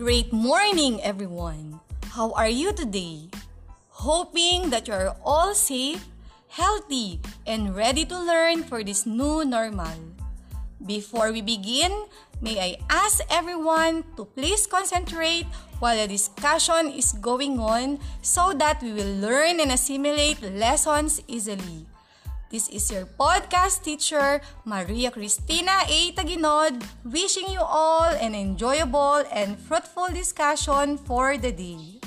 Great morning, everyone. How are you today? Hoping that you are all safe, healthy, and ready to learn for this new normal. Before we begin, may I ask everyone to please concentrate while the discussion is going on so that we will learn and assimilate lessons easily. This is your podcast teacher, Maria Cristina A. Taginod, wishing you all an enjoyable and fruitful discussion for the day.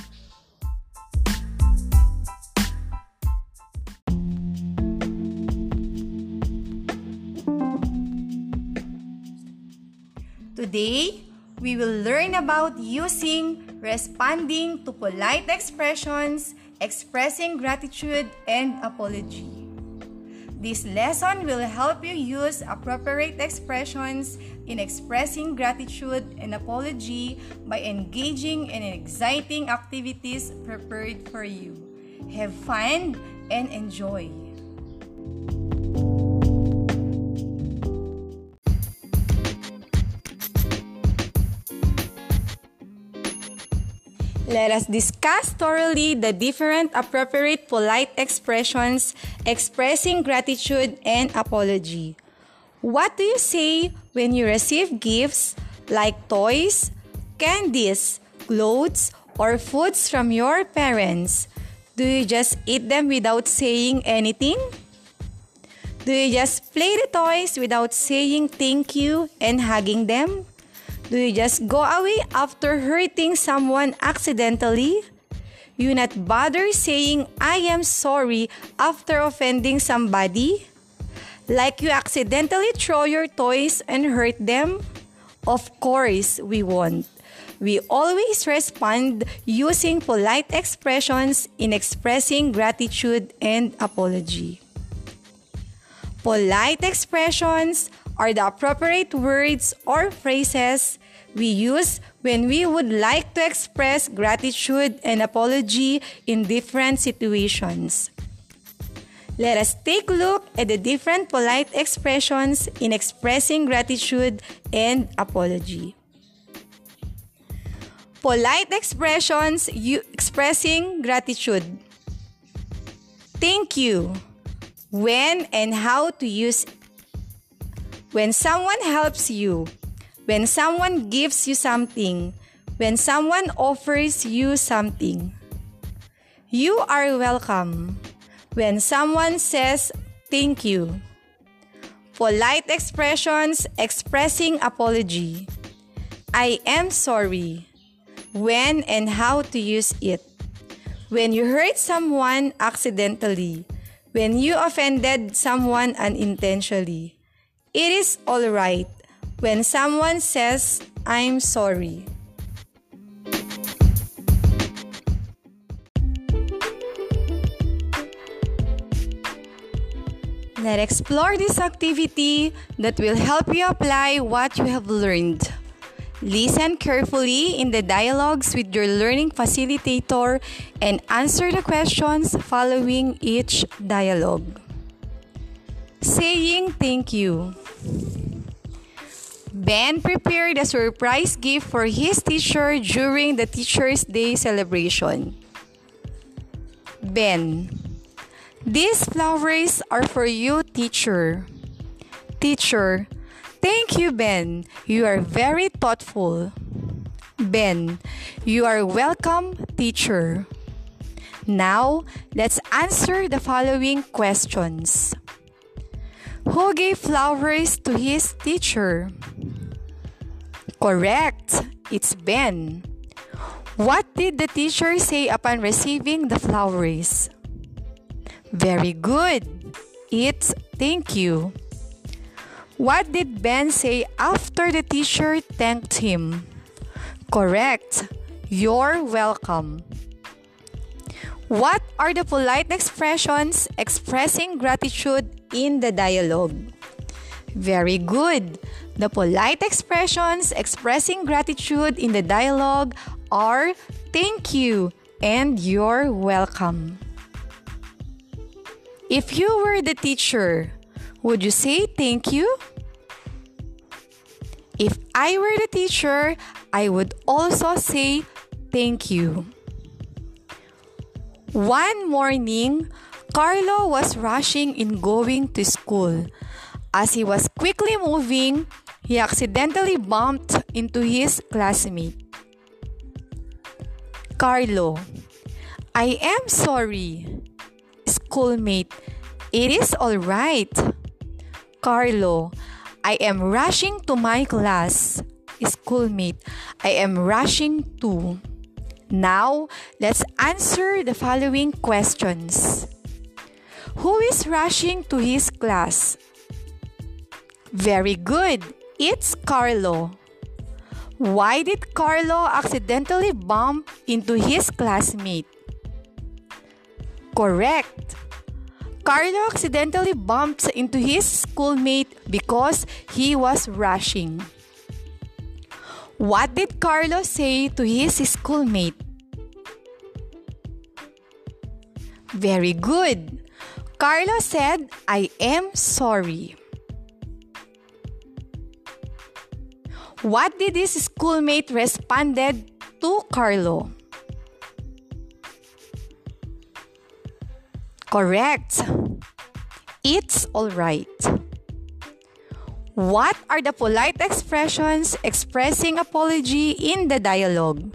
Today, we will learn about using responding to polite expressions, expressing gratitude, and apology. This lesson will help you use appropriate expressions in expressing gratitude and apology by engaging in exciting activities prepared for you. Have fun and enjoy. Let us discuss thoroughly the different appropriate polite expressions expressing gratitude and apology. What do you say when you receive gifts like toys, candies, clothes, or foods from your parents? Do you just eat them without saying anything? Do you just play the toys without saying thank you and hugging them? Do you just go away after hurting someone accidentally? You not bother saying I am sorry after offending somebody? Like you accidentally throw your toys and hurt them? Of course, we won't. We always respond using polite expressions in expressing gratitude and apology. Polite expressions are the appropriate words or phrases we use when we would like to express gratitude and apology in different situations. Let us take a look at the different polite expressions in expressing gratitude and apology. Polite expressions you expressing gratitude. Thank you. When and how to use when someone helps you when someone gives you something, when someone offers you something. You are welcome. When someone says thank you. Polite expressions expressing apology. I am sorry. When and how to use it. When you hurt someone accidentally. When you offended someone unintentionally. It is alright when someone says, I'm sorry. Let's explore this activity that will help you apply what you have learned. Listen carefully in the dialogues with your learning facilitator and answer the questions following each dialogue. Saying thank you. Ben prepared a surprise gift for his teacher during the Teacher's Day celebration. Ben, these flowers are for you, teacher. Teacher, thank you, Ben. You are very thoughtful. Ben, you are welcome, teacher. Now, let's answer the following questions. Who gave flowers to his teacher? Correct. It's Ben. What did the teacher say upon receiving the flowers? Very good. It's thank you. What did Ben say after the teacher thanked him? Correct. You're welcome. What are the polite expressions expressing gratitude in the dialogue. Very good. The polite expressions expressing gratitude in the dialogue are thank you and you're welcome. If you were the teacher, would you say thank you? If I were the teacher, I would also say thank you. One morning, Carlo was rushing in going to school. As he was quickly moving, he accidentally bumped into his classmate. Carlo, I am sorry. Schoolmate, it is all right. Carlo, I am rushing to my class. Schoolmate, I am rushing too. Now, let's answer the following questions. Who is rushing to his class? Very good. It's Carlo. Why did Carlo accidentally bump into his classmate? Correct. Carlo accidentally bumped into his schoolmate because he was rushing. What did Carlo say to his schoolmate? Very good. Carlo said, I am sorry. What did his schoolmate responded to Carlo? Correct. It's all right. What are the polite expressions expressing apology in the dialogue?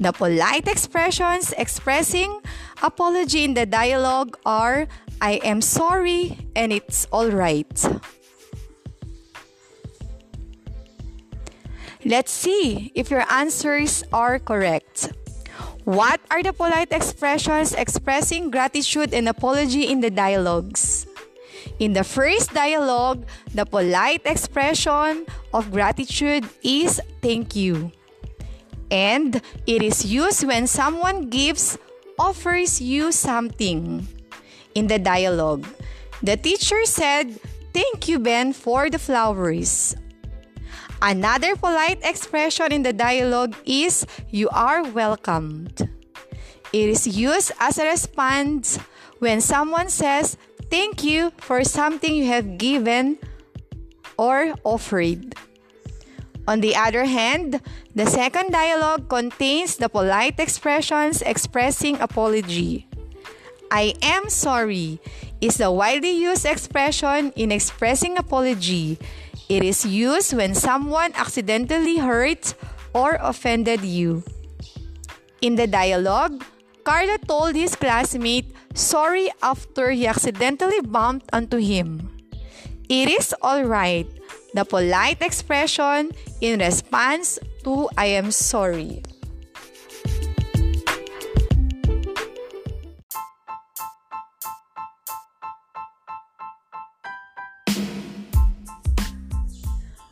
The polite expressions expressing apology in the dialogue are I am sorry and it's all right. Let's see if your answers are correct. What are the polite expressions expressing gratitude and apology in the dialogues? In the first dialogue, the polite expression of gratitude is thank you. And it is used when someone gives, offers you something. In the dialogue, the teacher said, Thank you, Ben, for the flowers. Another polite expression in the dialogue is you are welcomed. It is used as a response when someone says thank you for something you have given or offered. On the other hand, the second dialogue contains the polite expressions expressing apology. I am sorry is the widely used expression in expressing apology. It is used when someone accidentally hurt or offended you. In the dialogue, Carla told his classmate sorry after he accidentally bumped onto him. It is alright, the polite expression in response to I am sorry.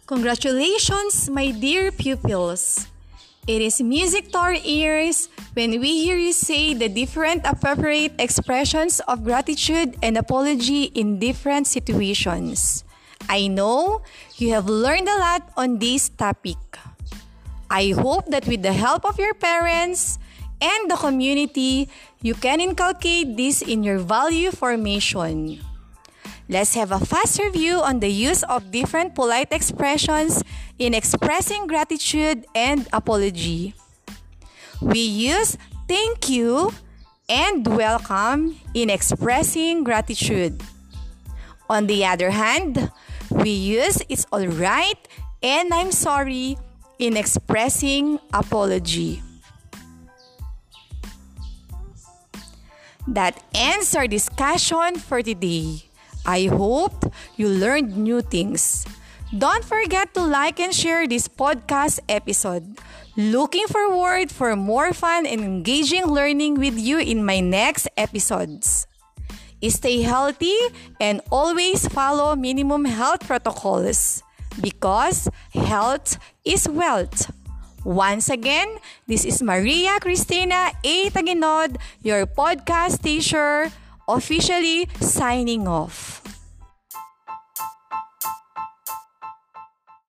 Congratulations, my dear pupils! It is music to our ears when we hear you say the different appropriate expressions of gratitude and apology in different situations. I know you have learned a lot on this topic. I hope that with the help of your parents and the community, you can inculcate this in your value formation. Let's have a fast review on the use of different polite expressions in expressing gratitude and apology. We use thank you and welcome in expressing gratitude. On the other hand, we use it's alright and I'm sorry in expressing apology. That ends our discussion for today. I hope you learned new things. Don't forget to like and share this podcast episode. Looking forward for more fun and engaging learning with you in my next episodes. Stay healthy and always follow minimum health protocols because health is wealth. Once again, this is Maria Cristina A. Taginod, your podcast teacher, officially signing off.